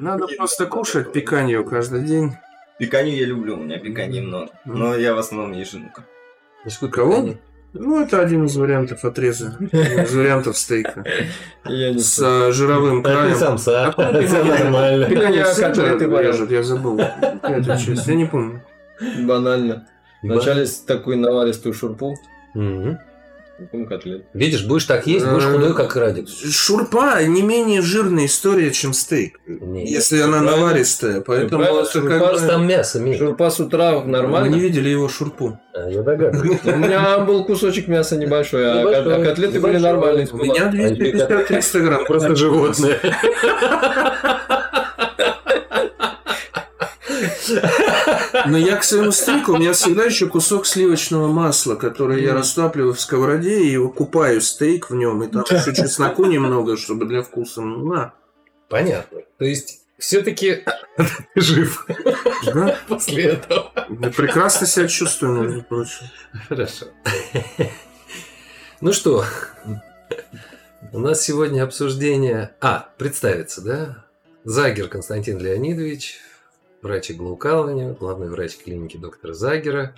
Надо просто кушать пиканью каждый день. Пиканью я люблю, у меня пиканье много. Но я в основном езжу. Что, кого? Ну, это один из вариантов отреза. Из вариантов стейка. С а, жировым А ты краем. А Все нормально. Пиканье Я всегда котлеты варил. режет, я забыл. Эту часть, я не помню. банально. Вначале с такую наваристую шурпу, Котлет. Видишь, будешь так есть, будешь Э, худой, как Радик. Шурпа не менее жирная история, чем стейк. Не. Если она правильно. наваристая. Поэтому правильно, это шурпа как бы... там мясо, Миш. Шурпа с утра Вы не нормально. видели его шурпу. А, Я догадываюсь. У меня был кусочек мяса небольшой, а, а котлеты были нормальные. У меня 250-300 грамм. Просто животное. Но я к своему стейку, у меня всегда еще кусок сливочного масла, который я растапливаю в сковороде и купаю стейк в нем, и там еще чесноку немного, чтобы для вкуса. Ну, на. Понятно. То есть, все-таки ты жив Да? после этого. Я прекрасно себя чувствую, между прочим. Хорошо. Ну что, у нас сегодня обсуждение... А, представиться, да? Загер Константин Леонидович, врач иглоукалывания, главный врач клиники доктора Загера.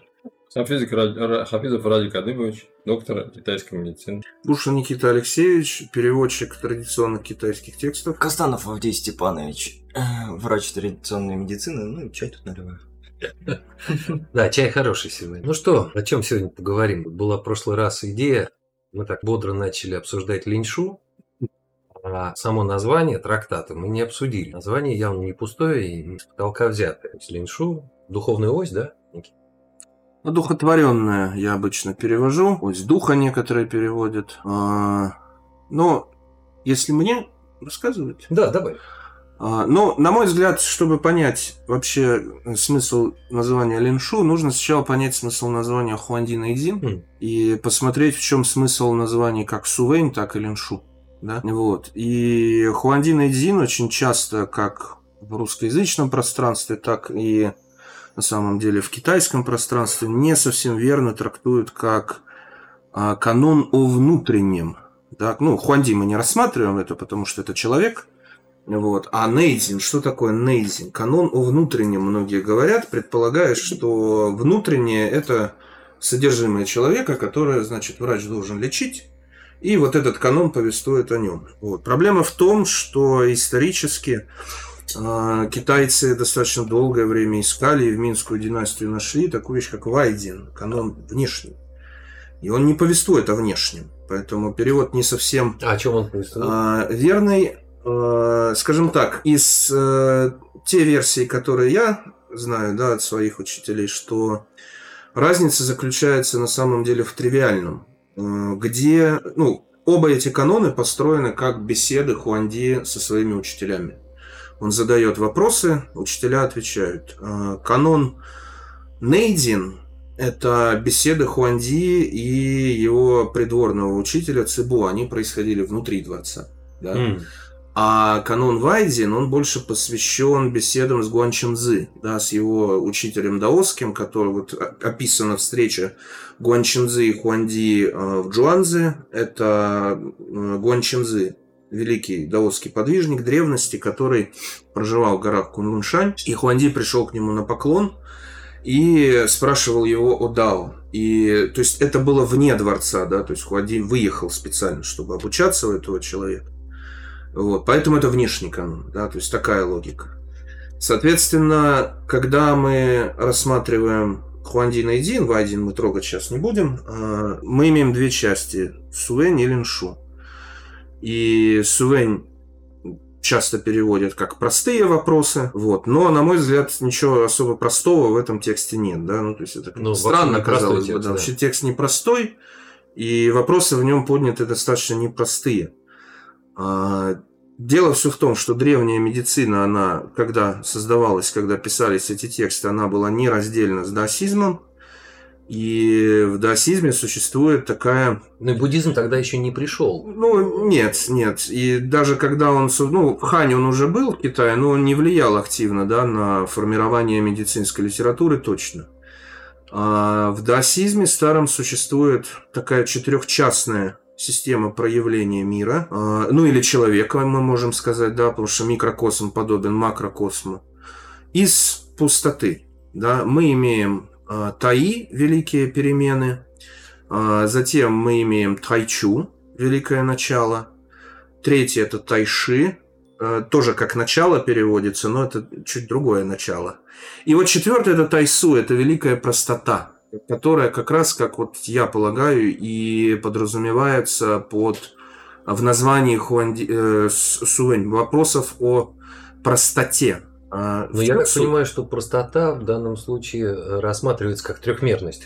Хафизик Ради- Ра- Хафизов Радик Адыбович, доктор китайской медицины. Бушин Никита Алексеевич, переводчик традиционных китайских текстов. Костанов Авдей Степанович, э, врач традиционной медицины, ну и чай тут наливаю. Да, чай хороший сегодня. Ну что, о чем сегодня поговорим? Была в прошлый раз идея, мы так бодро начали обсуждать линьшу, а само название трактата мы не обсудили. Название явно не пустое и не с потолка взятое. То есть линьшу, духовная ось, да? Никита? Одухотворенное я обычно перевожу. Ось духа некоторые переводят. А, Но если мне рассказывать. Да, давай. А, Но, на мой взгляд, чтобы понять вообще смысл названия линшу, нужно сначала понять смысл названия Хуандин Эйдзин Хм. и посмотреть, в чем смысл названий как Сувэнь, так и линшу. Да? Вот. И Хуандин Эйдзин очень часто, как в русскоязычном пространстве, так и на самом деле в китайском пространстве, не совсем верно трактуют как а, канон о внутреннем. Да? Ну, Хуанди мы не рассматриваем это, потому что это человек, вот. А нейзин, что такое нейзин? Канон о внутреннем многие говорят, предполагая, что внутреннее – это содержимое человека, которое, значит, врач должен лечить, и вот этот канон повествует о нем. Вот. Проблема в том, что исторически э, китайцы достаточно долгое время искали и в Минскую династию нашли такую вещь, как Вайдин, канон внешний. И он не повествует о внешнем, поэтому перевод не совсем А о чем он повествует? а, верный, э, скажем так, из э, те версии, которые я знаю, да, от своих учителей, что разница заключается на самом деле в тривиальном, э, где, ну, оба эти каноны построены как беседы Хуанди со своими учителями. Он задает вопросы, учителя отвечают. Э, Канон Нейдин – это беседы Хуанди и его придворного учителя Цибу. Они происходили внутри дворца. Да? М. А канон Вайдин, он больше посвящен беседам с Гуанчем Цзы, да, с его учителем даосским, который вот описана встреча Гуанчем Цзы и Хуанди э, в Джуанзе. Это э, Гуанчем Цзы, великий даосский подвижник древности, который проживал в горах Кунлуншань. И Хуанди пришел к нему на поклон и спрашивал его о Дао. И, то есть это было вне дворца, да, то есть Хуанди выехал специально, чтобы обучаться у этого человека. Вот, поэтому это внешний канон, да, то есть такая логика. Соответственно, когда мы рассматриваем Хуандин и Дин, Вайдин мы трогать сейчас не будем, а, мы имеем две части – Сувэнь и Линшу. И Сувэнь часто переводят как простые вопросы, вот, но, на мой взгляд, ничего особо простого в этом тексте нет, да, ну, то есть это Ну, странно, казалось бы, текст, да. да. вообще текст непростой, и вопросы в нем подняты достаточно непростые. А, Дело все в том, что древняя медицина, она, когда создавалась, когда писались эти тексты, она была нераздельна с даосизмом. И в даосизме существует такая... Ну и буддизм тогда еще не пришел. Ну, нет, нет. И даже когда он... Ну, в Хане он уже был в Китае, но он не влиял активно да, на формирование медицинской литературы точно. А в даосизме старом существует такая четырехчастная система проявления мира, э, ну или человека, мы можем сказать, да, потому что микрокосм подобен макрокосму, из пустоты. Да, мы имеем э, таи, великие перемены, э, затем мы имеем тайчу, великое начало, третье это тайши, э, тоже как начало переводится, но это чуть другое начало. И вот четвертое это тайсу, это великая простота, которая как раз, как вот я полагаю, и подразумевается под в названии Хуанди, э, Сувэнь вопросов о простоте. А, Но я так понимаю, что простота в данном случае э, рассматривается как трехмерность.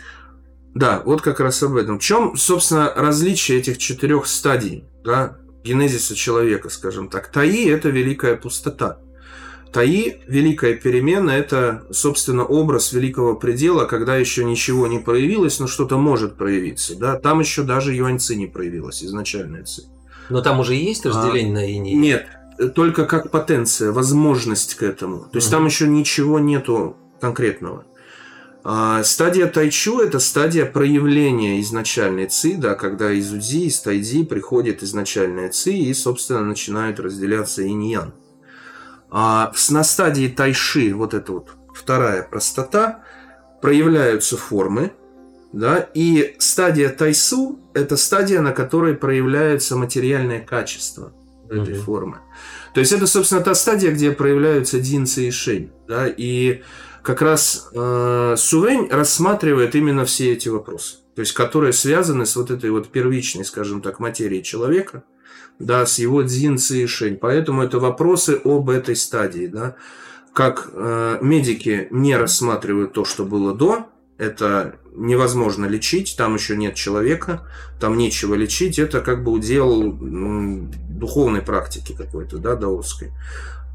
Да, вот как раз об этом. В чем, собственно, различие этих четырех стадий да, генезиса человека, скажем так? Таи – это великая пустота. Таи, великая перемена, это, собственно, образ великого предела, когда еще ничего не проявилось, но что-то может проявиться. Да? Там еще даже юаньцы не проявилась, изначальная ци. Но там уже есть разделение а, на инь? Нет, только как потенция, возможность к этому. То есть угу. там еще ничего нету конкретного. А, стадия тайчу – это стадия проявления изначальной ци, да, когда из узи, из тайди приходит изначальная ци и, собственно, начинают разделяться инь-ян. А на стадии тайши, вот эта вот вторая простота, проявляются формы, да, и стадия тайсу – это стадия, на которой проявляется материальное качество этой mm-hmm. формы. То есть это, собственно, та стадия, где проявляются динцы и шень, да, и как раз э, Сувень рассматривает именно все эти вопросы, то есть которые связаны с вот этой вот первичной, скажем так, материей человека, да, с его дзин и шень. Поэтому это вопросы об этой стадии, да. Как э, медики не рассматривают то, что было до, это невозможно лечить, там еще нет человека, там нечего лечить, это как бы удел ну, духовной практики какой-то, да, даосской.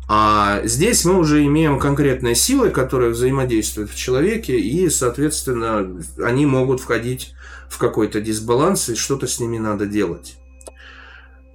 А здесь мы уже имеем конкретные силы, которые взаимодействуют в человеке, и, соответственно, они могут входить в какой-то дисбаланс, и что-то с ними надо делать.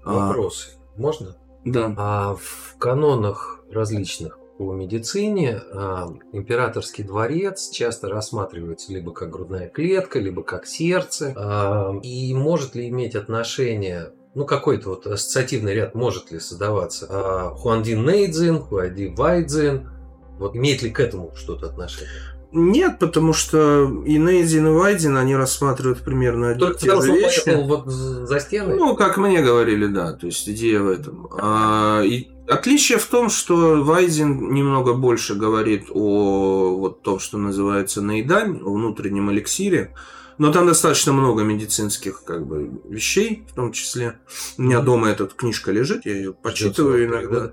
А, Вопросы. А, Можно? Да. А в канонах различных по медицине а, императорский дворец часто рассматривается либо как грудная клетка, либо как сердце. А, и может ли иметь отношение ну, какой-то вот ассоциативный ряд может ли создаваться. А, Хуандин Нейдзин, Хуади Вайдзин, вот имеет ли к этому что-то отношение? Нет, потому что и Нейзин, и Вайдин, они рассматривают примерно одни те же вещи. вот за стены? Ну, как мне говорили, да. То есть идея в этом. А, и отличие в том, что Вайдин немного больше говорит о вот том, что называется наедань, о внутреннем эликсире. Но там достаточно много медицинских как бы, вещей, в том числе. У меня дома эта книжка лежит, я ее почитываю иногда.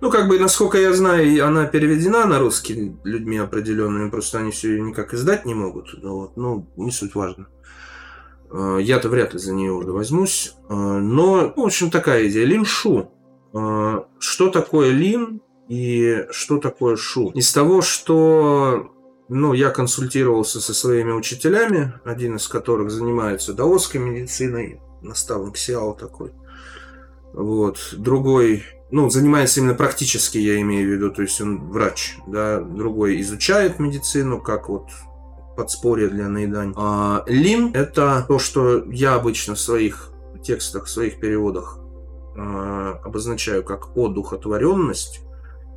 Ну, как бы, насколько я знаю, она переведена на русский людьми определенными, просто они все никак издать не могут. Ну, вот, ну, не суть важно. А, я-то вряд ли за нее уже возьмусь. А, но, в общем, такая идея. Линшу. А, что такое лин и что такое шу? Из того, что ну, я консультировался со своими учителями, один из которых занимается даосской медициной, наставник Сиао такой. Вот. Другой ну, занимается именно практически, я имею в виду, то есть он врач, да, другой изучает медицину, как вот подспорье для наедания. А лин – это то, что я обычно в своих текстах, в своих переводах э, обозначаю как одухотворенность,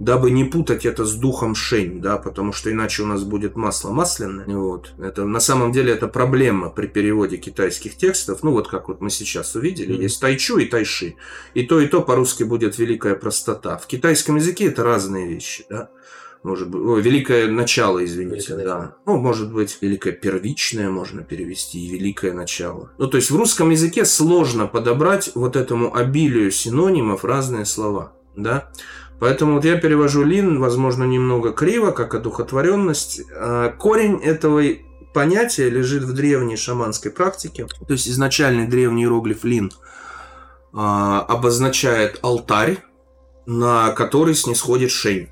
дабы не путать это с духом шень, да, потому что иначе у нас будет масло масляное. Вот. Это, на самом деле это проблема при переводе китайских текстов. Ну вот как вот мы сейчас увидели, mm-hmm. есть тайчу и тайши. И то, и то по-русски будет великая простота. В китайском языке это разные вещи, да. Может быть, о, великое начало, извините, великое да. Начало. Ну, может быть, великое первичное можно перевести и великое начало. Ну, то есть в русском языке сложно подобрать вот этому обилию синонимов разные слова, да. Поэтому вот я перевожу лин, возможно, немного криво, как одухотворенность. А, корень этого понятия лежит в древней шаманской практике. То есть изначальный древний иероглиф лин а, обозначает алтарь, на который снисходит шень.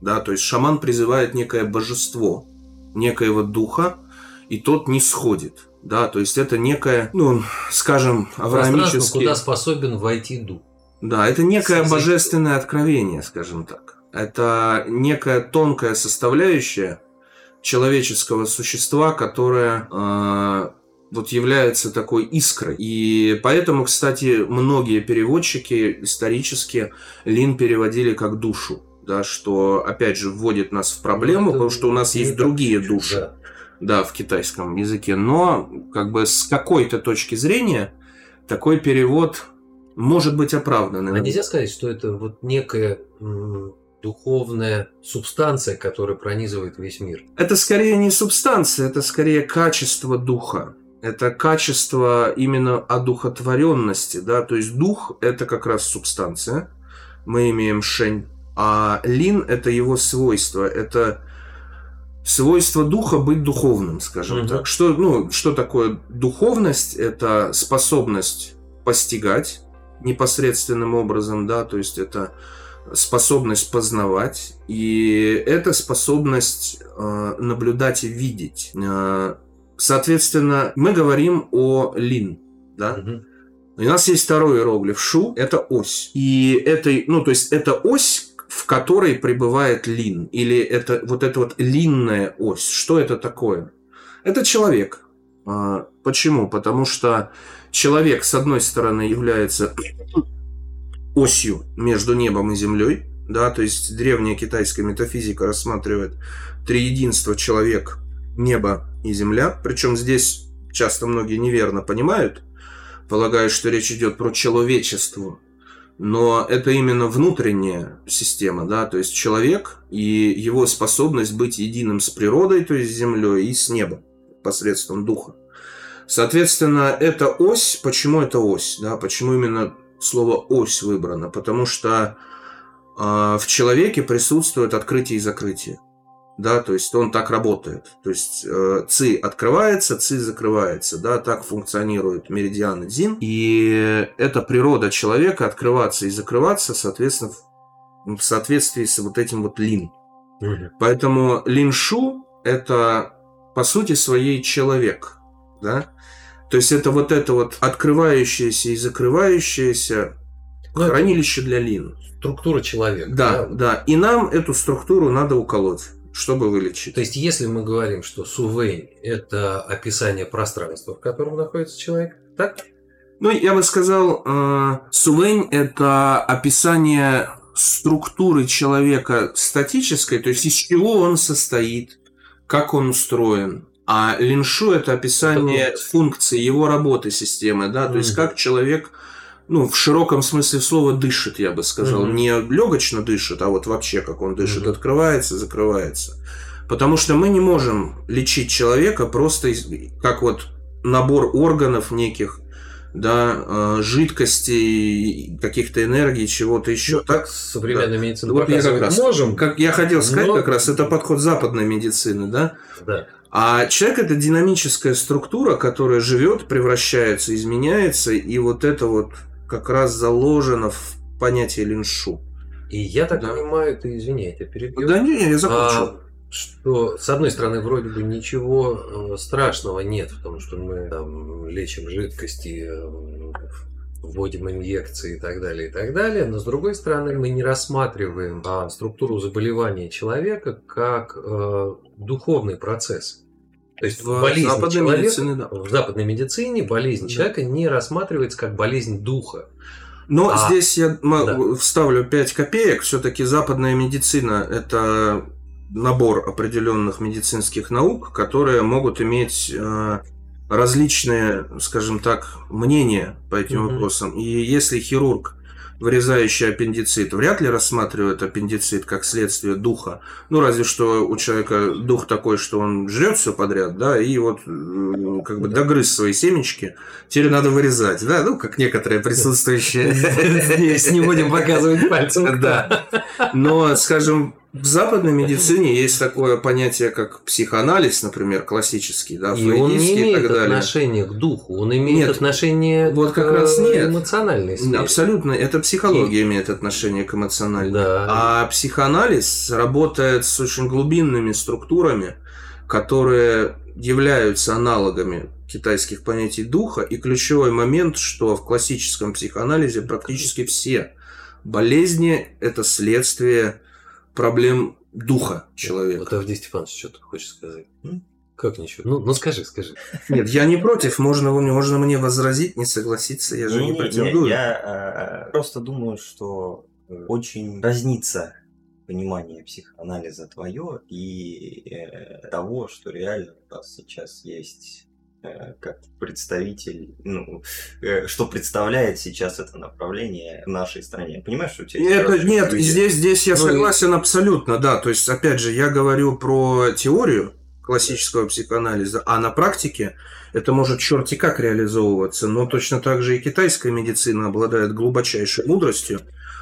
Да, то есть шаман призывает некое божество, некоего духа, и тот не сходит. Да, то есть это некое, ну, скажем, авраамический... куда способен войти дух. Да, это некое божественное откровение, скажем так. Это некая тонкая составляющая человеческого существа, которая э, вот является такой искрой. И поэтому, кстати, многие переводчики исторически лин переводили как душу. Да, что, опять же, вводит нас в проблему, Ну, потому что у нас есть другие пишут, души да. да, в китайском языке. Но как бы с какой-то точки зрения такой перевод может быть оправданным. А нельзя сказать, что это вот некая духовная субстанция, которая пронизывает весь мир. Это скорее не субстанция, это скорее качество духа. Это качество именно одухотворенности, да, то есть дух это как раз субстанция, мы имеем шень, а лин это его свойство, это свойство духа быть духовным, скажем Мгм. так. Что, ну, что такое духовность? Это способность постигать непосредственным образом, да, то есть это способность познавать, и это способность э, наблюдать и видеть. Э, соответственно, мы говорим о лин, да, Мгм. у нас есть второй иероглиф шу, это ось. И этой, ну, то есть это ось, в которой пребывает лин. Или это вот эта вот линная ось. Что это такое? Это человек. А, Почему? Потому что человек, с одной стороны, является осью между небом и землей. Да, то есть древняя китайская метафизика рассматривает три единства человек, небо и земля. Причем здесь часто многие неверно понимают, полагая, что речь идет про человечество. Но это именно внутренняя система, да, то есть человек и его способность быть единым с природой, то есть с землей, и с небом посредством духа. Соответственно, эта ось, почему это ось, да, почему именно слово ось выбрано? Потому что а, в человеке присутствует открытие и закрытие. Да, то есть он так работает. То есть э, ци открывается, ци закрывается. Да, так функционирует меридиан и дзин. И это природа человека открываться и закрываться, соответственно, в в соответствии с вот этим вот лин. Мгм. Поэтому линшу это по сути своей человек, да? То есть это вот это вот открывающееся и закрывающееся Ну, хранилище для лин. структура человека. Да, да. И нам эту структуру надо уколоть, чтобы вылечить. То есть, если мы говорим, что сувень – это описание пространства, в котором находится человек, так? Ну, я бы сказал, э, сувень – это описание структуры человека статической, то есть из чего он состоит, как он устроен. А линшу – это описание функции его работы системы, да, то есть как человек, ну, в широком смысле слова дышит, я бы сказал. Мгм. Не легочно дышит, а вот вообще как он дышит, Мгм. открывается, закрывается. Потому что мы не можем лечить человека просто как вот набор органов неких, да, э, жидкостей, каких-то энергий, чего-то еще. Ну, так современная медицина Вот я как раз, можем. как я хотел сказать, но- как раз это подход западной медицины, да. Да. А человек это динамическая структура, которая живет, превращается, изменяется, и вот это вот как раз заложено в понятие линшу. И я так Да. понимаю, ты извини, я тебя перебью. Да не, я закончил. А, что, с одной стороны, вроде бы ничего э, страшного нет, потому что мы там лечим жидкости, э, вводим инъекции и так далее, и так далее. Но с другой стороны, мы не рассматриваем а, структуру заболевания человека как э, духовный процесс. То есть В болезнь западной человека, медицине, да. в западной медицине болезнь Да. человека не рассматривается как болезнь духа. Но А, здесь я да. вставлю 5 копеек. Все-таки западная медицина это набор определенных медицинских наук, которые могут иметь э, различные, скажем так, мнения по этим Мгм. вопросам. И если хирург, вырезающий аппендицит, вряд ли рассматривает аппендицит как следствие духа. Ну, разве что у человека дух такой, что он жрет все подряд, да, и вот э, как бы Да. догрыз свои семечки, теперь надо вырезать, да, ну, как некоторые присутствующие. Здесь не будем показывать пальцем. Да. Но, скажем, в западной медицине есть такое понятие, как психоанализ, например, классический, да, И он не фрейдистский и имеет так далее. отношения к духу, он имеет Нет, отношение вот как к раз нет. эмоциональной сфере. Абсолютно, это психология имеет отношение к эмоциональной. Да. А психоанализ работает с очень глубинными структурами, которые являются аналогами китайских понятий духа. И ключевой момент, что в классическом психоанализе практически все болезни – это следствие проблем духа человека. Вот Авдий Степанович что-то хочет сказать. Как ничего? Ну, ну скажи, скажи. Нет, я не против, можно, можно мне возразить, не согласиться, я же не, Не-не-не, претендую. Я э, просто думаю, что э, очень разнится понимание психоанализа твое и э, того, что реально у нас сейчас есть как представитель, ну, э, что представляет сейчас это направление в нашей стране. Понимаешь, что у тебя Это, нет, люди? здесь, здесь я Ну и- согласен абсолютно, да. То есть, опять же, я говорю про теорию классического психоанализа, а на практике это может черти как реализовываться, но точно так же и китайская медицина обладает глубочайшей мудростью,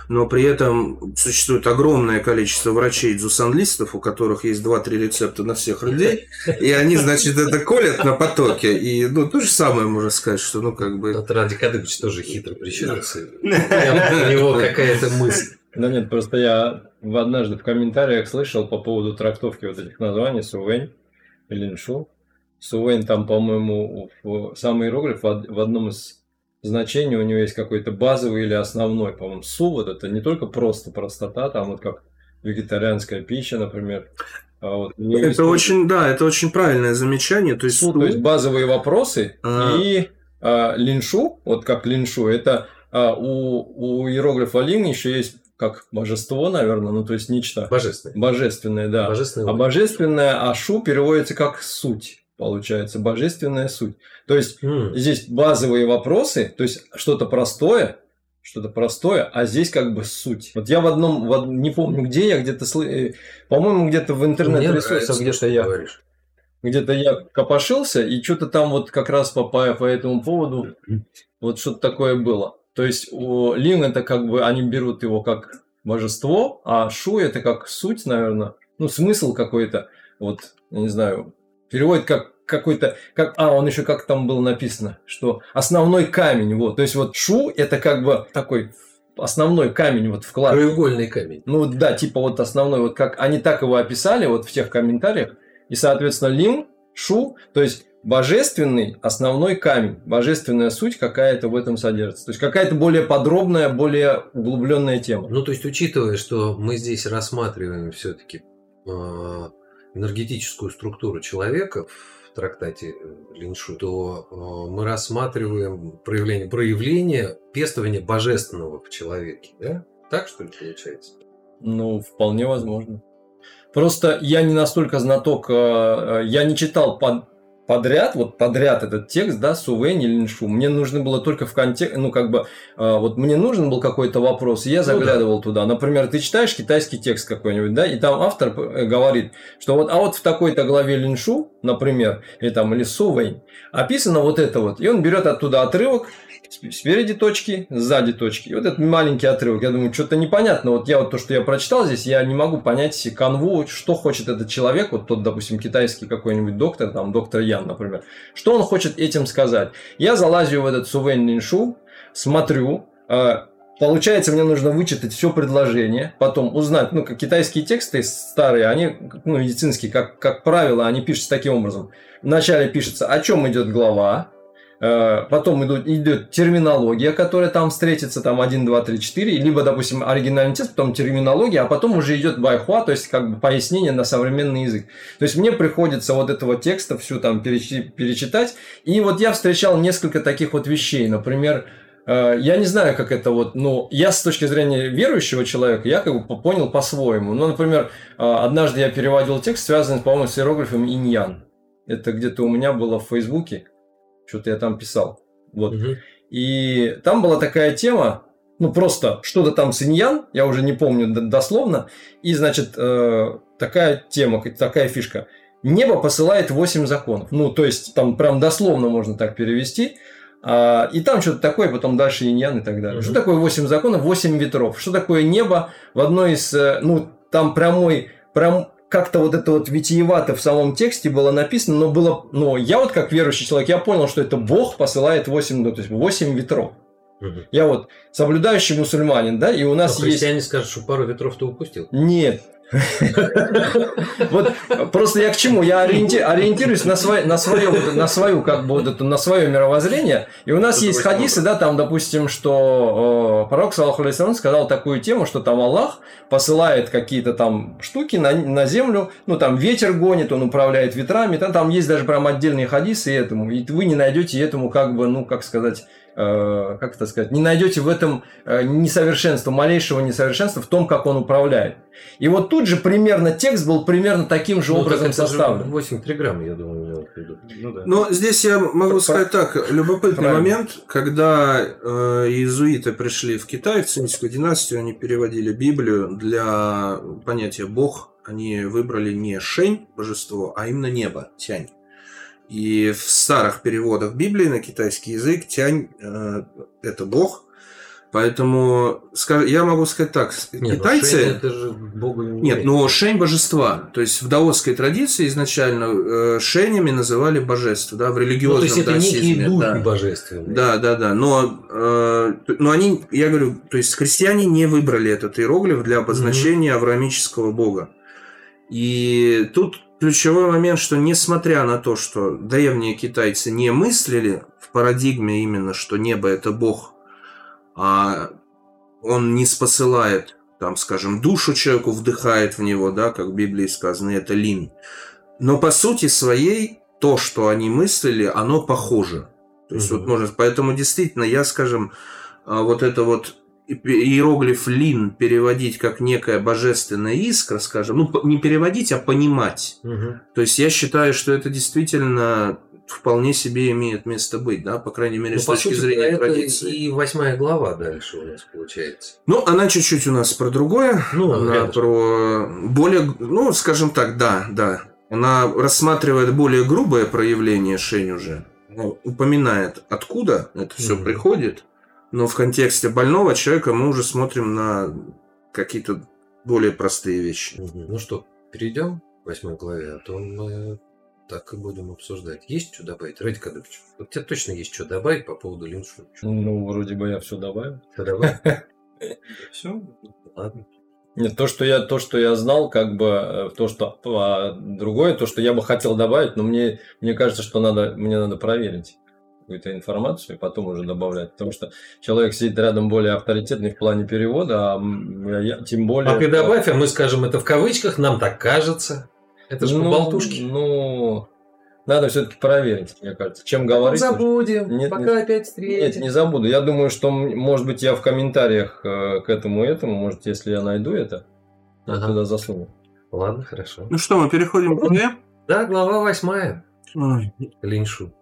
но при этом существует огромное количество врачей-дзусанлистов, у которых есть 2-3 рецепта на всех людей, и они, значит, это колят на потоке, и, ну, то же самое можно сказать, что, ну, как бы... Вот Ради Кадыкович тоже хитро прищурился. У него какая-то мысль. Да нет, просто я в- однажды в комментариях слышал по поводу трактовки вот этих названий Сувэнь и Линшу. Сувэнь там, по-моему, в самый иероглиф в одном из значений у него есть какой-то базовый или основной. По-моему, Су вот это не только просто простота, там вот как вегетарианская пища, например. А вот есть Это вот очень, да, это очень правильное замечание. То есть, Су, то есть базовые вопросы А. и а, линшу, вот как линшу, это а, у, у иероглифа лин еще есть как божество, наверное, ну то есть нечто Божественный. божественное, да. Божественный А божественное ашу переводится как суть, получается, божественная суть. То есть М, здесь базовые вопросы, то есть что-то простое, что-то простое, а здесь как бы суть. Вот я в одном, в од- не помню где, я где-то, сл- э, по-моему, где-то в интернет-ресурсах где-то я говоришь. где-то я копошился, и что-то там вот как раз по, по этому поводу вот что-то такое было. То есть у Лин это как бы они берут его как божество, а Шу это как суть, наверное, ну смысл какой-то, вот, я не знаю, переводит как какой-то, как, а, он еще как там было написано, что основной камень, вот, то есть вот Шу это как бы такой основной камень, вот вклад. Краеугольный камень. Ну да, типа вот основной, вот как они так его описали вот в тех комментариях. И, соответственно, лин, шу, то есть божественный основной камень, божественная суть какая-то в этом содержится. То есть какая-то более подробная, более углубленная тема. Ну, то есть, учитывая, что мы здесь рассматриваем все-таки энергетическую структуру человека в трактате э, Линшу, то э, мы рассматриваем проявление, проявление пестования божественного в человеке. Да? Так что ли получается? Ну, вполне возможно. Просто я не настолько знаток, э, я не читал подряд, вот подряд этот текст, да, Сувэнь или Линшу. Мне нужно было только в контексте, ну, как бы, э, вот мне нужен был какой-то вопрос, и я Ну да. заглядывал туда. Например, ты читаешь китайский текст какой-нибудь, да, и там автор э, говорит, что вот, а вот в такой-то главе Линшу, например, или там, или Сувэнь, описано вот это вот. И он берет оттуда отрывок, спереди точки, сзади точки. И вот этот маленький отрывок, я думаю, что-то непонятно. Вот я вот то, что я прочитал здесь, я не могу понять канву, что хочет этот человек, вот тот, допустим, китайский какой-нибудь доктор, там, доктор Ян, например, что он хочет этим сказать. Я залазю в этот Сувэнь Линшу, смотрю, э, Получается, мне нужно вычитать все предложение, потом узнать, ну, как китайские тексты старые, они, ну, медицинские, как, как правило, они пишутся таким образом. Вначале пишется, о чем идет глава, Потом идут, идет терминология, которая там встретится, там 1, 2, 3, 4, либо, допустим, оригинальный текст, потом терминология, а потом уже идет байхуа, то есть как бы пояснение на современный язык. То есть мне приходится вот этого текста всю там перечи- перечитать, и вот я встречал несколько таких вот вещей, например, э, я не знаю, как это вот, но я с точки зрения верующего человека, я как бы понял по-своему. Ну, например, э, однажды я переводил текст, связанный, по-моему, с иероглифом иньян. Это где-то у меня было в Фейсбуке. Что-то я там писал. Вот. Мгм. И там была такая тема, ну просто что-то там с иньян, я уже не помню дословно. И, значит, э, такая тема, такая фишка. Небо посылает 8 законов. Ну, то есть, там прям дословно можно так перевести. А, и там что-то такое, потом дальше иньян и так далее. Мгм. Что такое 8 законов, 8 ветров? Что такое небо в одной из, э, ну, там прямой, прям как-то вот это вот витиевато в самом тексте было написано, но было, но я вот как верующий человек, я понял, что это Бог посылает 8, ну, то есть 8 ветров. Я вот соблюдающий мусульманин, да, и у Но нас есть... христиане скажут, что пару ветров ты упустил. Нет, Вот просто я к чему? Я ориенти- ориентируюсь на, свой, на, свое, на свою, как бы, вот это, на свое мировоззрение. И у нас есть хадисы, да, там, допустим, что э, пророк, саллаху сказал такую тему, что там Аллах посылает какие-то там штуки на, на землю, ну, там ветер гонит, он управляет ветрами, там, там есть даже прям отдельные хадисы этому, и вы не найдете этому, как бы, ну, как сказать, как это сказать, не найдете в этом э, несовершенства, малейшего несовершенства в том, как он управляет. И вот тут же примерно текст был примерно таким же Ну, образом так составлен. 8 триграмм, я думаю, в виду. Ну да. Но здесь я могу Про- сказать так, любопытный Правильно. момент, когда э, иезуиты пришли в Китай, в Цинскую династию, они переводили Библию для понятия Бог, они выбрали не Шень, божество, а именно небо, Тянь. И в старых переводах Библии на китайский язык Тянь э, это Бог, поэтому я могу сказать так, Нет, китайцы... ну, Шень это же богу не Нет, но Шень божества. То есть в даосской традиции изначально э, Шенями называли божество, да, в Ну, религиозном то есть это некие духи да. божественные. Да, да, да. Но, э, но они, я говорю, то есть христиане не выбрали этот иероглиф для обозначения авраамического бога. И тут ключевой момент, что несмотря на то, что древние китайцы не мыслили в парадигме именно, что небо это бог, а он не спосылает, там, скажем, душу человеку вдыхает в него, да, как в Библии сказано, это лин. Но по сути своей то, что они мыслили, оно похоже. То есть Мгм. вот можно, поэтому действительно я, скажем, а, вот это вот иероглиф лин переводить как некая божественная искра, скажем, ну не переводить, а понимать. Мгм. То есть я считаю, что это действительно вполне себе имеет место быть, да, по крайней мере, Ну, с по точки сути, зрения это традиции. и восьмая глава дальше у нас получается. Ну, она чуть-чуть у нас про другое. Ну, она про более, ну, скажем так, да, да. Она рассматривает более грубое проявление Шень уже. Ну, упоминает, откуда это все Мгм. приходит. Но в контексте больного человека мы уже смотрим на какие-то более простые вещи. Ну что, перейдем к восьмой главе, а то мы так и будем обсуждать. Есть что добавить? Ради Кадыкович, вот тебе точно есть что добавить по поводу Линшу? Ну, вроде бы я все добавил. Что добавить? Все. Ладно. Нет, то, что я, то, что я знал, как бы, э, то, что а, другое, то, что я бы хотел добавить, но мне, мне кажется, что надо, мне надо проверить какую-то информацию и потом уже добавлять. Потому что человек сидит рядом более авторитетный в плане перевода, а я, я- тем более... А ты добавь, а мы скажем это в кавычках, нам так кажется. Это же ну, по болтушке. Ну, надо все-таки проверить, мне кажется. Чем говорить? Забудем, Нет, пока нет. опять Нет, встретим. не забуду. Я думаю, что, может быть, я в комментариях э, к этому и этому, может, если я найду это, я Ага. туда засуну. Ладно, хорошо. Ну что, мы переходим к главе? Да, глава восьмая. Ой. Линшу.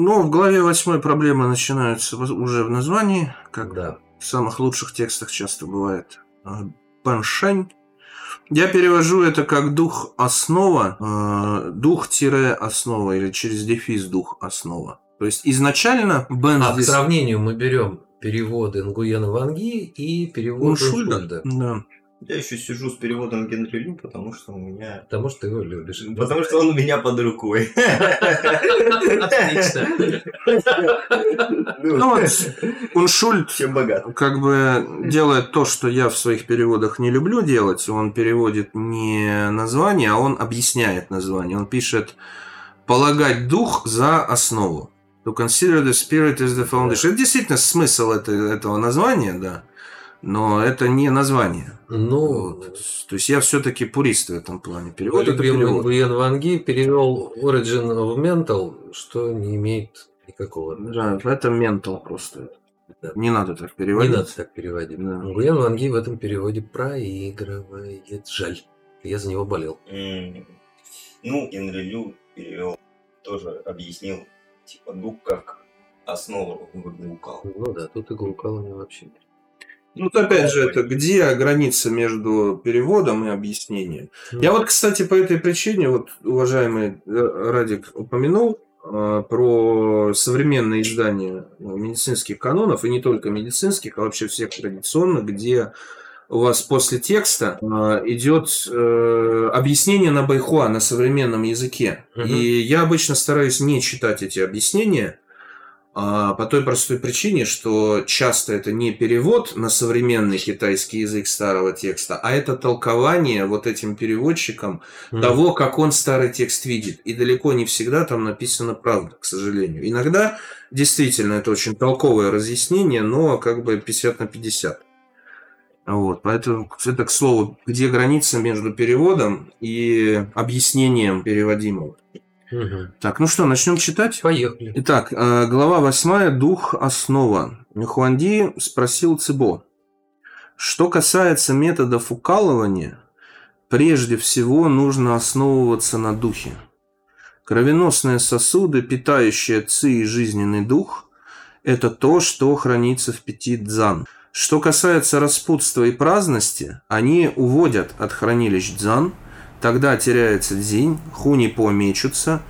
Ну, в главе восьмой проблемы начинаются уже в названии, как Да. в самых лучших текстах часто бывает. А, Паншань. Я перевожу это как дух основа, э, дух-основа или через дефис дух основа. То есть изначально Бен А, к здесь сравнению мы берем переводы Нгуена Ванги и перевод. Уншульда. Да. Я еще сижу с переводом Генри Лю, потому что у меня... Потому что ты его любишь. Потому что он у меня под рукой. Отлично. Ну вот, Уншульд Чем богат. как бы делает то, что я в своих переводах не люблю делать. Он переводит не название, а он объясняет название. Он пишет «полагать дух за основу». To consider the spirit as the foundation. Это действительно смысл это- этого названия, да. Но это не название. Ну, Вот. То есть я все-таки пурист в этом плане. Перевод это перевод. Нгуен Ванги перевел Origin of Mental, что не имеет никакого. Да, это ментал просто. Да. Не надо так Не переводить. надо так переводить. Да. Нгуен Ванги в этом переводе проигрывает. Жаль. Я за него болел. М, Ну, Генри Лю перевел, тоже объяснил, типа, дух как основу выгукал. Ну да, тут и глукалами вообще. Ну, опять же, это где граница между переводом и объяснением? Я вот, кстати, по этой причине, вот уважаемый э, Радик упомянул э, про современные издания э, медицинских канонов, и не только медицинских, а вообще всех традиционных, где у вас после текста э, идет э, объяснение на байхуа, на современном языке. Мгм. И я обычно стараюсь не читать эти объяснения, по той простой причине, что часто это не перевод на современный китайский язык старого текста, а это толкование вот этим переводчиком Мгм. того, как он старый текст видит. И далеко не всегда там написана правда, к сожалению. Иногда действительно это очень толковое разъяснение, но как бы 50 на 50. Вот, поэтому это, к слову, где граница между переводом и объяснением переводимого. Так, ну что, начнем читать? Поехали. Итак, э, глава 8. Дух основа. Хуанди спросил Цибо. Что касается методов укалывания, прежде всего нужно основываться на духе. Кровеносные сосуды, питающие ци и жизненный дух, это то, что хранится в пяти дзан. Что касается распутства и праздности, они уводят от хранилищ дзан, тогда теряется дзинь, хуни помечутся,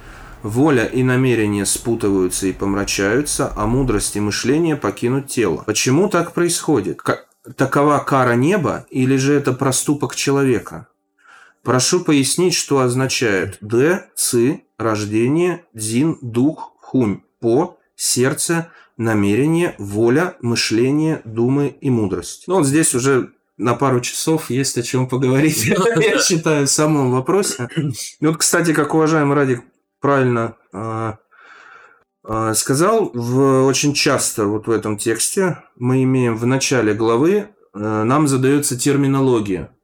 Воля и намерения спутываются и помрачаются, а мудрость и мышление покинут тело. Почему так происходит? Ка- такова кара неба или же это проступок человека? Прошу пояснить, что означает Д, Ци, рождение, Дзин, дух, Хунь, По, сердце, намерение, воля, мышление, думы и мудрость. Ну вот здесь уже на пару часов есть о чем поговорить, я считаю, в самом вопросе. И вот, кстати, как уважаемый Радик правильно а, а, сказал, в, очень часто вот в этом тексте мы имеем в начале главы, э, нам задается терминология,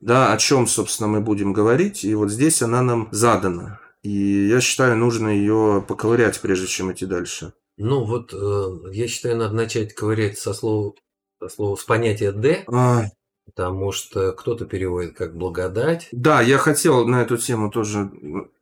да, о чем, собственно, мы будем говорить, и вот здесь она нам задана. И я считаю, нужно ее поковырять, прежде чем идти дальше. Ну вот, э, я считаю, надо начать ковырять со слова, со слова с понятия «д», А, потому что кто-то переводит как «благодать». да, я хотел на эту тему тоже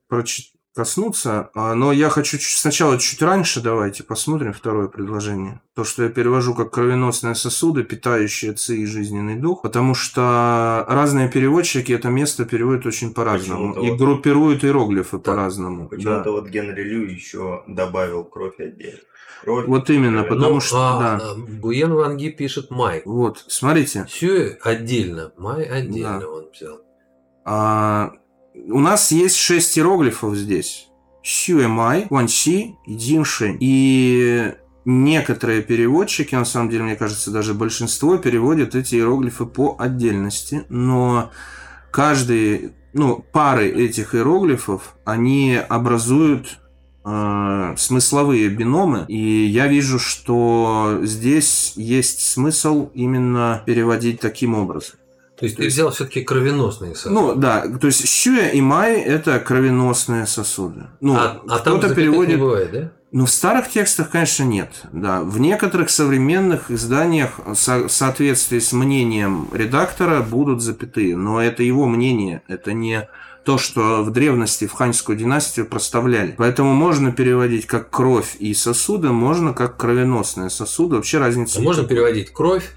прочитать коснуться, а, но я хочу сначала чуть раньше, давайте посмотрим второе предложение. То, что я перевожу как кровеносные сосуды, питающие ци и жизненный дух, потому что разные переводчики это место переводят очень по-разному и вот- группируют иероглифы по-разному. Почему-то да. вот Генри Лю еще добавил кровь отдельно. Кровь, Вот именно, потому Ну, что, а, да. Гуен Ванги пишет «май». Вот, смотрите, Все отдельно, май отдельно Да. он взял. а, у нас есть шесть иероглифов здесь. Сюэмай, Ванси и Диншень. И некоторые переводчики, на самом деле, мне кажется, даже большинство переводят эти иероглифы по отдельности, но каждый, ну, пары этих иероглифов, они образуют э, смысловые биномы, и я вижу, что здесь есть смысл именно переводить таким образом. То есть То ты есть- взял все-таки кровеносные сосуды. Ну да, то есть щуя и май это кровеносные сосуды. Ну, а, а там запятых не переводит. бывает, да? Ну, в старых текстах, конечно, нет. Да. В некоторых современных изданиях со- в соответствии с мнением редактора будут запятые. Но это его мнение, это не то, что в древности в ханьскую династию проставляли. Поэтому можно переводить как кровь и сосуды, можно как кровеносные сосуды. Вообще разницы А можно переводить кровь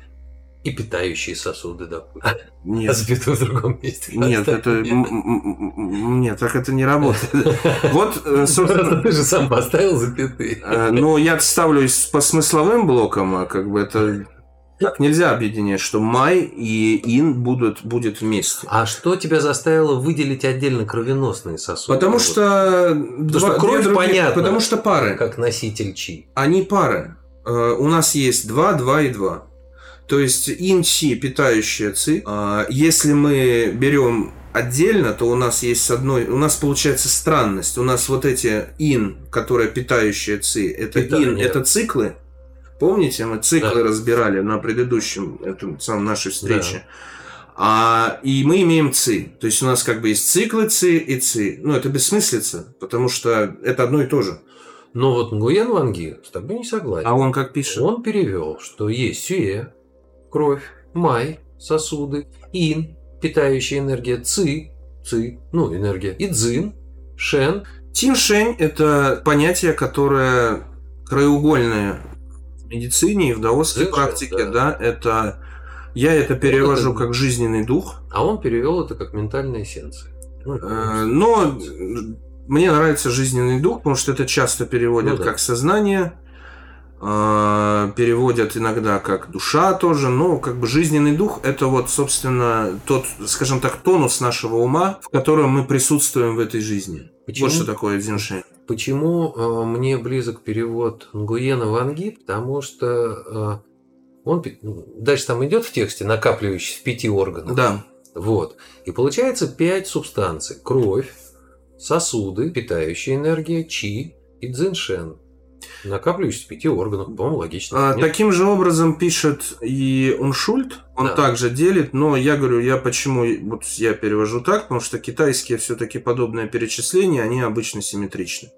и питающие сосуды, допустим. Нет. запятую в другом месте. Нет, это... Нет, так это не работает. Вот, э, собственно, Ты же сам поставил запятые. Э, Ну, я ставлю по смысловым блокам, а как бы это так нельзя объединять, что май и ин будут будет вместе. А что тебя заставило выделить отдельно кровеносные сосуды? Потому Вот, что, два- что две кровь другие- понятно. Потому что пары. Как носитель чи. Они пары. Э, У нас есть 2, 2 и 2. То есть ин чи питающие ци. А Если мы берем отдельно, то у нас есть с одной, у нас получается странность. У нас вот эти ин, которые питающие ци, это ин, это циклы. Помните, мы циклы Да. разбирали на предыдущем этом самом нашей встрече. А, и мы имеем ци. То есть у нас как бы есть циклы ци и ци. Ну, это бессмыслица, потому что это одно и то же. Но вот Нгуен Ванги с тобой не согласен. А он как пишет? Он перевел, что есть сюэ, кровь, май, сосуды, ин, питающая энергия, ци, ци, ну, энергия, и дзин, шен. Тиншень – это понятие, которое краеугольное медицине и в даосской Совершенно, практике. да. Да. это я это перевожу это- как жизненный дух. А он перевел это как ментальная эссенция. Ну, Э, Но мне нравится жизненный дух, потому что это часто переводят Ну да. как сознание, э, переводят иногда как душа тоже, но как бы жизненный дух это вот, собственно, тот, скажем так, тонус нашего ума, в котором мы присутствуем в этой жизни. Почему? Вот что такое дзиншень. Почему э, мне близок перевод Нгуена Ванги? Потому что э, он дальше там идет в тексте, накапливающийся в пяти органах. Да. Вот. И получается пять субстанций. Кровь, сосуды, питающая энергия, чи и дзиншен. Накапливающийся в пяти органах. По-моему, логично. А, Нет? таким же образом пишет и Уншульт, он Да. также делит, но я говорю, я почему вот я перевожу так, потому что китайские все-таки подобные перечисления, они обычно симметричны.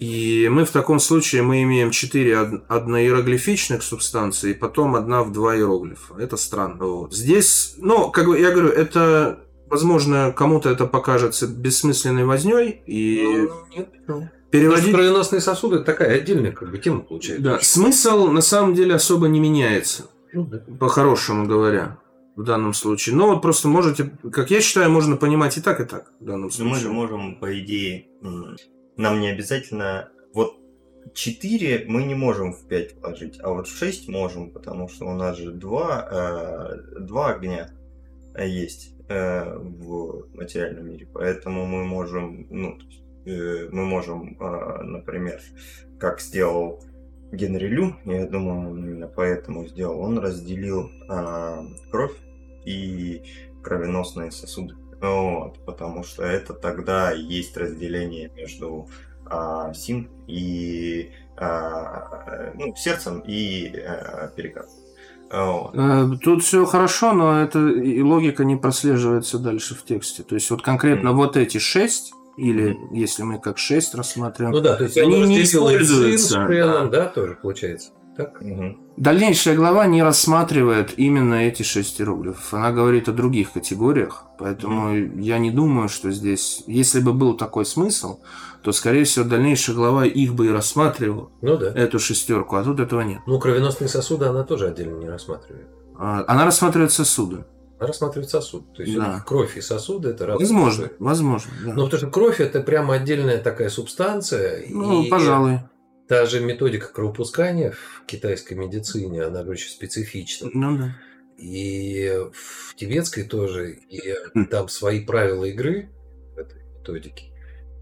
И мы в таком случае мы имеем 4 од- одноиероглифичных субстанции, и потом одна в два иероглифа. Это странно. Вот. Здесь, ну, как бы я говорю, это, возможно, кому-то это покажется бессмысленной возней, и Ну, нет. Что переводить... кровеносные сосуды это такая отдельная как бы тема получается. Да, смысл на самом деле особо не меняется. Ну, да. по-хорошему говоря, в данном случае. Но вот просто можете, как я считаю, можно понимать и так, и так в данном Ну, мы же случае. можем, по идее, нам не обязательно... Вот 4 мы не можем в 5 вложить, а вот в 6 можем, потому что у нас же два, э, два огня э, есть э, в материальном мире, поэтому мы можем, ну, э, мы можем, э, например, как сделал Генри Лю, я думаю, он именно поэтому сделал, он разделил э, кровь и кровеносные сосуды. Вот, потому что это тогда есть разделение между а, син и а, ну, сердцем и а, перикардом. Вот. Э, Тут все хорошо, но это и логика не прослеживается дальше в тексте. То есть вот конкретно Мгм. вот эти шесть, или если мы как шесть рассматриваем, Ну да, то есть Они он не используются. сын с Шеном, да, тоже получается. Так? Мгм. Дальнейшая глава не рассматривает именно эти шесть иероглифов. Она говорит о других категориях, поэтому я не думаю, что здесь, если бы был такой смысл, то, скорее всего, дальнейшая глава их бы и рассматривала, Ну да. эту шестерку, а тут этого нет. Ну, кровеносные сосуды она тоже отдельно не рассматривает. А, Она рассматривает сосуды. Она рассматривает сосуд. То есть Да. кровь и сосуды это разные Возможно, истории. возможно. да. Ну, потому что кровь это прямо отдельная такая субстанция. Ну, и пожалуй. Та же методика кровопускания в китайской медицине, она очень специфична. Ну да. И в тибетской тоже, и Хм. там свои правила игры в этой методике.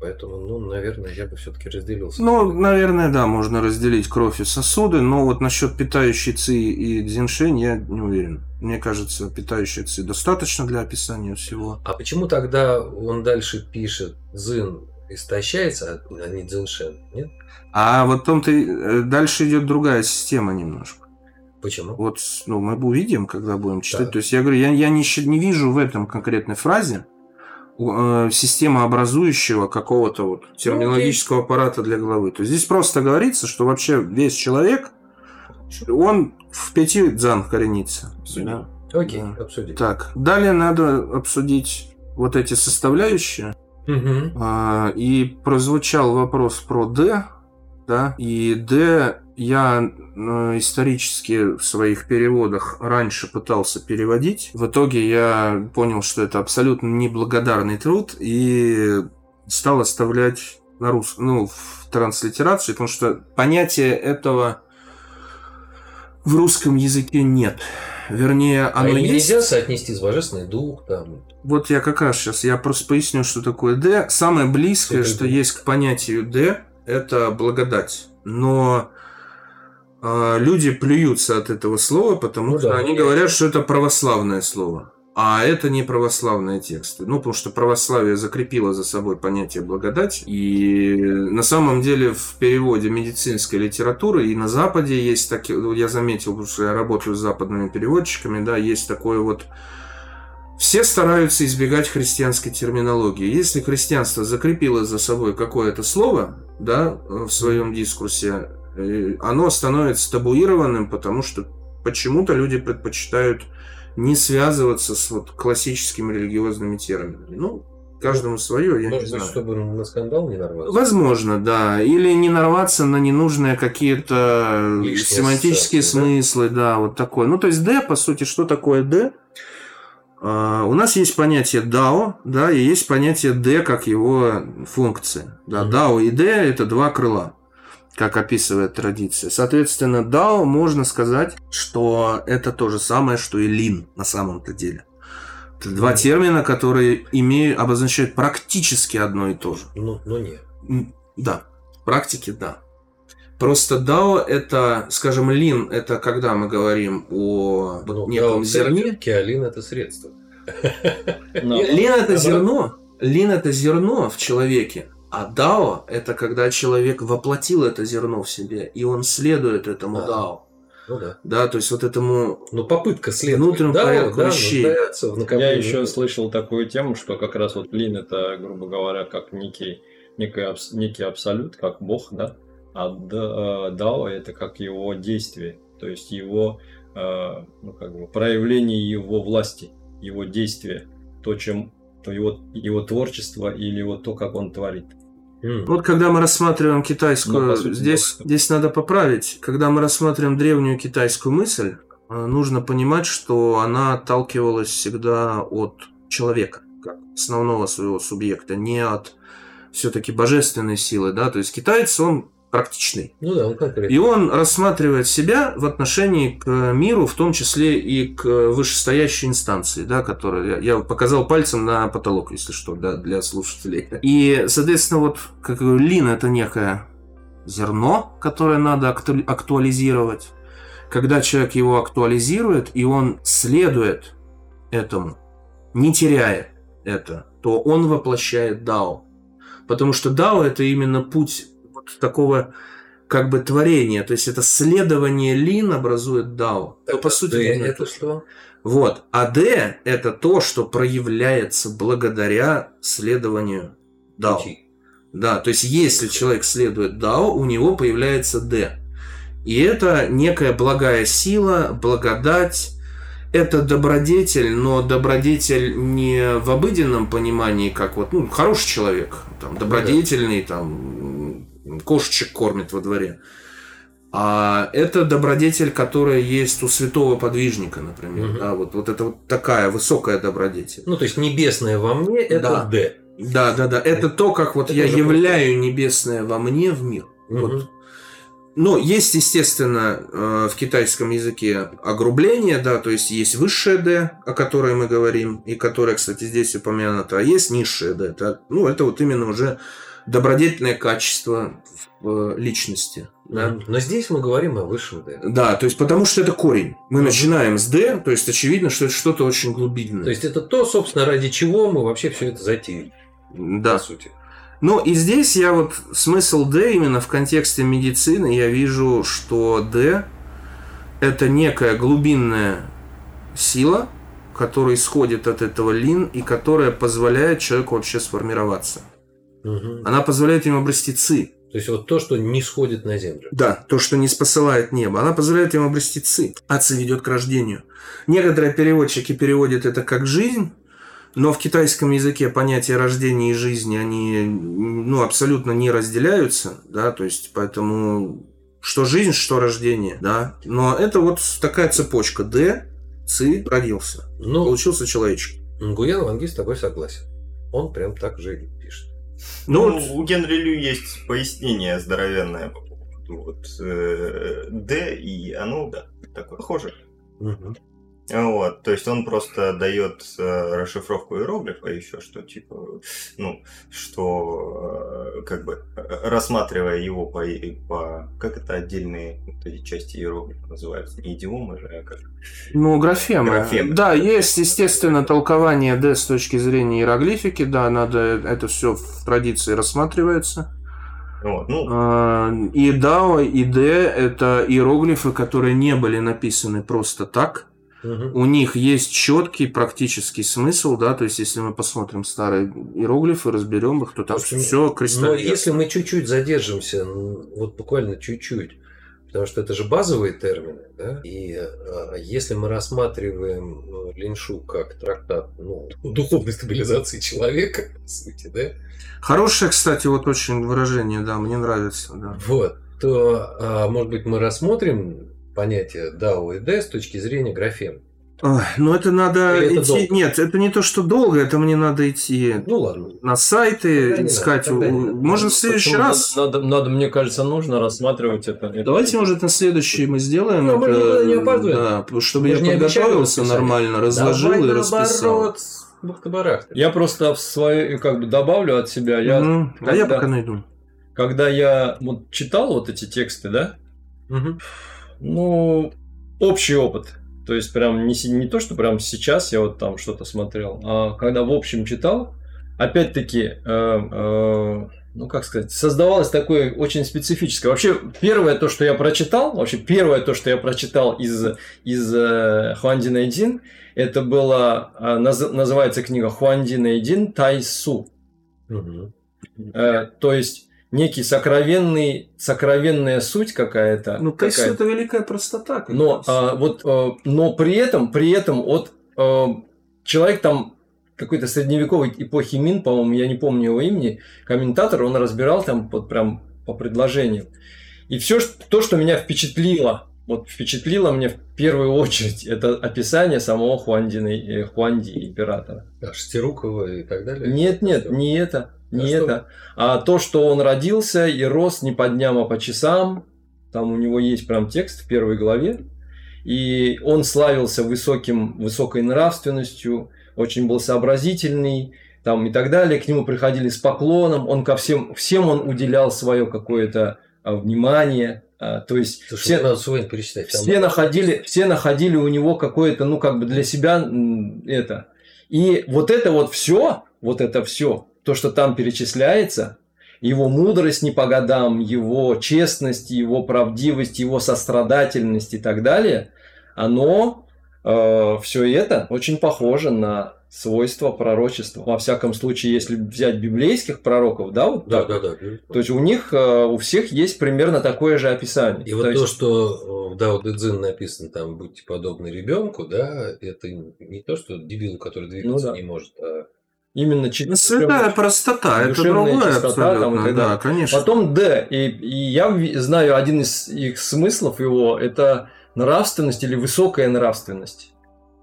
Поэтому, ну, наверное, я бы все-таки разделился. Ну, наверное, да, можно разделить кровь и сосуды, но вот насчет питающей ци и дзиншень я не уверен. Мне кажется, питающая ци достаточно для описания всего. А почему тогда он дальше пишет «зин истощается, а не дзиншен»? Нет? А вот и, э, дальше идет другая система немножко. Почему? Вот, ну, мы увидим, когда будем читать. Так. То есть я говорю, я, я не, не вижу в этом конкретной фразе э, системообразующего какого-то вот терминологического аппарата для главы. То есть здесь просто говорится, что вообще весь человек, он в пяти дзан коренится. Обсудим. Да. Окей, Да. обсудим. Так, далее надо обсудить вот эти составляющие. Мгм. А, И прозвучал вопрос про D, да, и D я э, исторически в своих переводах раньше пытался переводить. В итоге я понял, что это абсолютно неблагодарный труд и стал оставлять на русском, ну, в транслитерации, потому что понятия этого в русском языке нет. Вернее, А оно и есть. нельзя соотнести с божественный дух там. Вот я как раз сейчас, я просто поясню, что такое D. Самое близкое, Что что это? есть к понятию D, это благодать. Но э, люди плюются от этого слова, потому Ну что да. они говорят, что это православное слово. А это не православные тексты. Ну, потому что православие закрепило за собой понятие благодать. И на самом деле в переводе медицинской литературы и на Западе есть такие, я заметил, потому что я работаю с западными переводчиками, да, есть такое вот все стараются избегать христианской терминологии. Если христианство закрепило за собой какое-то слово, да, в своем дискурсе, э, оно становится табуированным, потому что почему-то люди предпочитают не связываться с вот классическими религиозными терминами. Ну, каждому свое, я Может не быть, знаю. чтобы на скандал не нарваться. Возможно, да. Или не нарваться на ненужные какие-то Лишние семантические ассоциации, да? смыслы, да? вот такое. Ну, то есть D, по сути, что такое D? А, у нас есть понятие DAO, да, и есть понятие D как его функция. Да. DAO и D – это два крыла, как описывает традиция. Соответственно, DAO можно сказать, что это то же самое, что и Lean на самом-то деле. Это два термина, которые имеют, обозначают практически одно и то же. Ну, ну нет. Да, в практике да. Просто DAO это, скажем, лин, это когда мы говорим о Ну, неком зерне. Киолин это средство. Ну, Лин это Наоборот. зерно. Лин это зерно в человеке. А дао это когда человек воплотил это зерно в себе, и он следует этому Да. дао. Ну да. Да, то есть вот этому Ну, попытка следовать. Внутреннему да, порядку да, вещей. Я еще слышал такую тему, что как раз вот лин это, грубо говоря, как некий, некий, абс- некий абсолют, как бог, да, а э, дао это как его действие, то есть его э, ну, как бы проявление его власти, его действия, то, чем то его, его творчество или вот то, как он творит. Вот когда мы рассматриваем китайскую, Ну, сути, здесь, да. здесь надо поправить, когда мы рассматриваем древнюю китайскую мысль, э, нужно понимать, что она отталкивалась всегда от человека, как основного своего субъекта, не от все-таки божественной силы, да, то есть китаец, он практичный. Ну да, он конкретно. И он рассматривает себя в отношении к миру, в том числе и к вышестоящей инстанции, да, которая... Я показал пальцем на потолок, если что, да, для слушателей. И, соответственно, вот как лин – это некое зерно, которое надо акту- актуализировать. Когда человек его актуализирует, и он следует этому, не теряя это, то он воплощает дао. Потому что дао – это именно путь такого как бы творения. То есть это следование лин образует дао. То, по сути, Да, одно и это то же. что? Вот. А Д – это то, что проявляется благодаря следованию дао. Пути. Да, то есть если человек следует дао, у него появляется Д. И это некая благая сила, благодать. Это добродетель, но добродетель не в обыденном понимании, как вот, ну, хороший человек, там, добродетельный, там, кошечек кормит во дворе. А это добродетель, которая есть у святого подвижника, например. Мгм. Да, вот, вот это вот такая высокая добродетель. Ну, то есть небесное во мне это Да. Д. Да, да, да. Это то, как вот Это я являю небесное во мне в мир. Вот. Мгм. Но есть, естественно, э, в китайском языке огрубление, да, то есть есть высшее D, о которой мы говорим, и которое, кстати, здесь упомянуто, а есть низшее D. Это, ну, это вот именно уже добродетельное качество в э, личности. Да? Но здесь мы говорим о высшем Д. Да, то есть потому что это корень. Мы Мгм. начинаем с D, то есть очевидно, что это что-то очень глубинное. То есть это то, собственно, ради чего мы вообще все это затеяли, да. по сути. Ну и здесь я вот смысл D именно в контексте медицины я вижу, что D это некая глубинная сила, которая исходит от этого лин и которая позволяет человеку вообще сформироваться. Мгм. Она позволяет ему обрести ци. То есть вот то, что не сходит на землю. Да, то, что не спосылает небо. Она позволяет ему обрести ци. А ци ведет к рождению. Некоторые переводчики переводят это как жизнь, но в китайском языке понятия рождения и жизни, они ну, абсолютно не разделяются, да, то есть поэтому что жизнь, что рождение, да. Но это вот такая цепочка. Д, Ци, родился. Ну, Получился человечек. Гуян Ванги с тобой согласен. Он прям так пишет. Ну, Ну, у Генри Лю есть пояснение здоровенное по поводу вот, э, и оно, да, такое похоже. Мгм. Вот, то есть он просто дает э, расшифровку иероглифа еще, что типа, ну, что как бы э, рассматривая его по, по как это отдельные вот эти части иероглифа называются, не идиомы же, а как Ну, графема. Графема. Да, есть, естественно, толкование Д с точки зрения иероглифики. Да, надо, это все в традиции рассматривается. вот, ну, А, И Дао, и Д – это иероглифы, которые не были написаны просто так. У них есть четкий практический смысл, да, то есть если мы посмотрим старые иероглифы, разберем их, то там общем, все Но кристально. если мы чуть-чуть задержимся, вот буквально чуть-чуть, потому что это же базовые термины, да, и а, если мы рассматриваем э, Линшу как трактат ну, духовной стабилизации человека, по сути, да, Хорошее, кстати, вот очень выражение, да, мне нравится, да. вот, то, а, может быть, мы рассмотрим понятие Дао и Д с точки зрения графем. Ну это надо Или это идти. долго? Нет, это не то, что долго, это мне надо идти Ну ладно. на сайты, Тогда не искать. надо, тогда не надо. Можно в следующий Почему? раз. Надо, надо, мне кажется, нужно рассматривать это. это- Давайте, может, на следующий мы сделаем Ну, это, не опаздываем. да, чтобы Мы я не подготовился нормально, разложил Давай и расписал. наоборот, бухта-барахта. Я просто в свою, как бы добавлю от себя. Я Мгм. А я когда- пока найду. когда я вот читал вот эти тексты, да, Мгм. Ну, общий опыт. То есть прям не, не то, что прям сейчас я вот там что-то смотрел, а когда в общем читал, опять-таки, э, э, ну как сказать, создавалось такое очень специфическое. Вообще, первое то, что я прочитал, вообще первое то, что я прочитал из, из э, Хуанди Найдин, это было, э, наз- называется книга Хуанди Найдин Тайсу. Мгм. Э, то есть некий сокровенный, сокровенная суть какая-то. Ну, то есть это великая простота. Но, а, вот, э, но при этом, при этом от э, человек там какой-то средневековой эпохи Мин, по-моему, я не помню его имени, комментатор, он разбирал там вот прям по предложению. И все то, что меня впечатлило, вот впечатлило мне в первую очередь, это описание самого Хуандины, э, Хуанди, императора. А, Шестирукова и так далее? Нет, нет, Всё. не это, не А что? это. А то, что он родился и рос не по дням, а по часам. Там у него есть прям текст в первой главе. И он славился высоким, высокой нравственностью, очень был сообразительный, там и так далее. К нему приходили с поклоном. Он ко всем, всем он уделял свое какое-то а, внимание. А, то есть Слушай, все, надо сегодня перечитать. Там все находили, все находили у него какое-то, ну, как бы для себя это. И вот это вот все, вот это все, то, что там перечисляется, его мудрость не по годам, его честность, его правдивость, его сострадательность и так далее, оно все это очень похоже на свойства пророчества. Во всяком случае, если взять библейских пророков, да, вот Да, так да, вот, да. то есть у них, э, у всех есть примерно такое же описание. И вот То то, есть- что в Дао Дэ Цзин написано, там, будьте подобны ребенку, да, это не то, что дебил, который двигаться Ну да. не может, а Именно Ну, Святая простота, это другое чистота там и Да, конечно. Потом Д. И, и я знаю один из их смыслов его, это нравственность или высокая нравственность.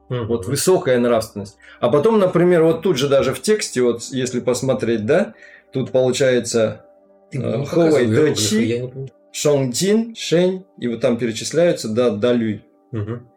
Вот высокая нравственность. А потом, например, вот тут же даже в тексте, вот если посмотреть, да, тут получается э, не Ховэй показывай Дэ иероглифы, Чи, я не понимаю. Шонгдин, Шень, и вот там перечисляются, да, Далюй. Мгм.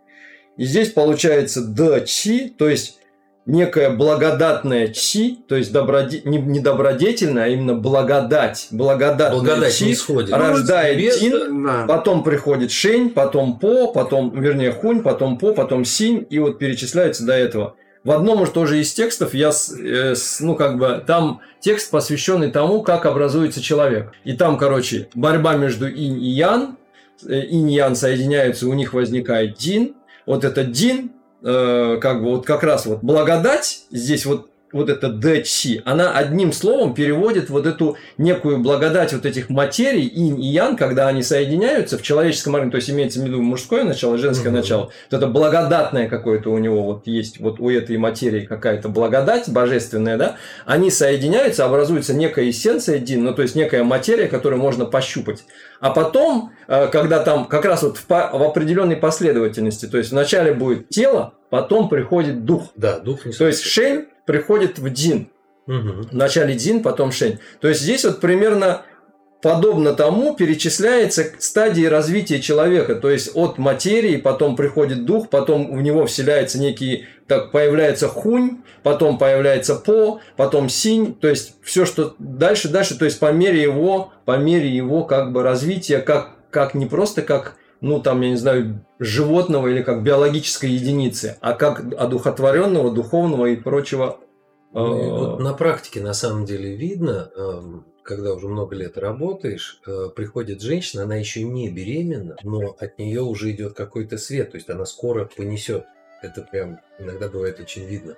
И здесь получается да чи, то есть некая благодатная чи, то есть доброде... не, не добродетельная, а именно благодать. Благодатная Благодать чи исходит. рождает Без- дин, Да. потом приходит шень, потом по, потом, вернее, хунь, потом по, потом синь, и вот перечисляется до этого. В одном уж тоже из текстов я, э, с- ну, как бы, там текст, посвященный тому, как образуется человек. И там, короче, борьба между инь и ян, Э, инь и ян соединяются, у них возникает дин. Вот этот дин, э, как бы, вот как раз вот благодать, здесь вот вот эта дчи, она одним словом переводит вот эту некую благодать вот этих материй, инь и ян, когда они соединяются в человеческом организме, то есть имеется в виду мужское начало, женское Мгм. начало, вот это благодатное какое-то у него вот есть, вот у этой материи какая-то благодать божественная, да, они соединяются, образуется некая эссенция дин, ну то есть некая материя, которую можно пощупать. А потом, э, когда там как раз вот в, в определенной последовательности, то есть вначале будет тело, потом приходит дух. Да, дух не То есть слышит. Приходит в дин. Мгм. Вначале Дин, потом Шень. То есть здесь вот примерно подобно тому перечисляется стадии развития человека. То есть от материи, потом приходит дух, потом в него вселяется некий, так появляется хунь, потом появляется по, потом синь. То есть все, что дальше, дальше, то есть по мере его, по мере его как бы развития, как, как не просто как ну, там, я не знаю, животного или как биологической единицы, а как одухотворенного, духовного и прочего Ну, и э, вот на практике на самом деле видно, эм, когда уже много лет работаешь, э, приходит женщина, она еще не беременна, но от нее уже идет какой-то свет, то есть она скоро понесет. Это прям иногда бывает очень видно.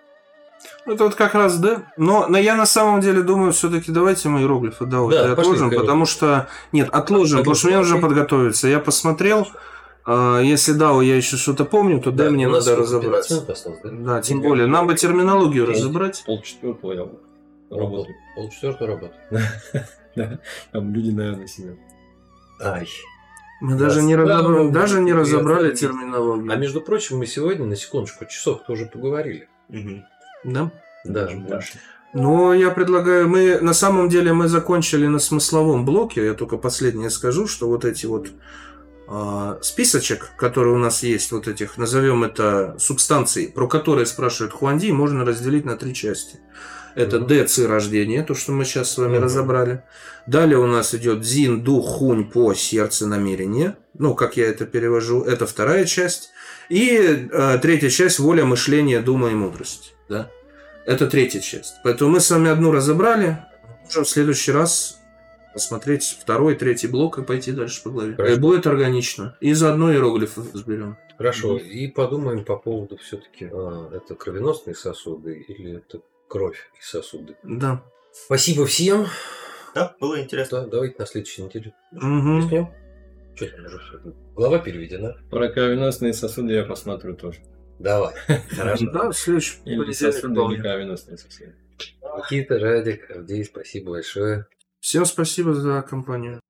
Это вот как раз, да. Но, но я на самом деле думаю, все-таки давайте мы иероглифы да, вот Да, пошли отложим, иероглифам. потому что... Нет, отложим, потому что мне нужно подготовиться. Я посмотрел, а, если да, я еще что-то помню, то да, мне надо сколько, 15 разобраться. осталось, да? Да, тем более, нам бы терминологию Пол- разобрать. полчетвертого я работаю. полчетвертого работы. Да, там люди, наверное, сидят. Ай. Мы Да, даже не, разобрали, ну, даже не разобрали терминологию. А между прочим, мы сегодня, на секундочку, часов тоже поговорили. Да? Да, Даже больше. Но я предлагаю, мы на самом деле мы закончили на смысловом блоке. Я только последнее скажу, что вот эти вот а, списочек, который у нас есть, вот этих, назовем это субстанций, про которые спрашивает Хуанди, можно разделить на три части. Это Мгм. Д, Ци, рождение, то, что мы сейчас с вами Мгм. разобрали. Далее у нас идет Зин, Дух, Хунь, По, сердце, намерение. Ну, как я это перевожу, это вторая часть. И э, третья часть воля, мышление, дума и мудрость. Да? Это третья часть. Поэтому мы с вами одну разобрали. Можем в следующий раз посмотреть второй, третий блок и пойти дальше по главе. Хорошо. И будет органично. И заодно иероглифы разберем. Хорошо, и подумаем по поводу все-таки, это кровеносные сосуды или это кровь и сосуды. Да. Спасибо всем. Да, было интересно. Да, давайте на следующей неделе начнем. Что там уже? Глава переведена. Про кровеносные сосуды я посмотрю тоже. Давай. Хорошо. Да, в следующий Или понедельник. Никита, Радик, Авдей, спасибо большое. Всем спасибо за компанию.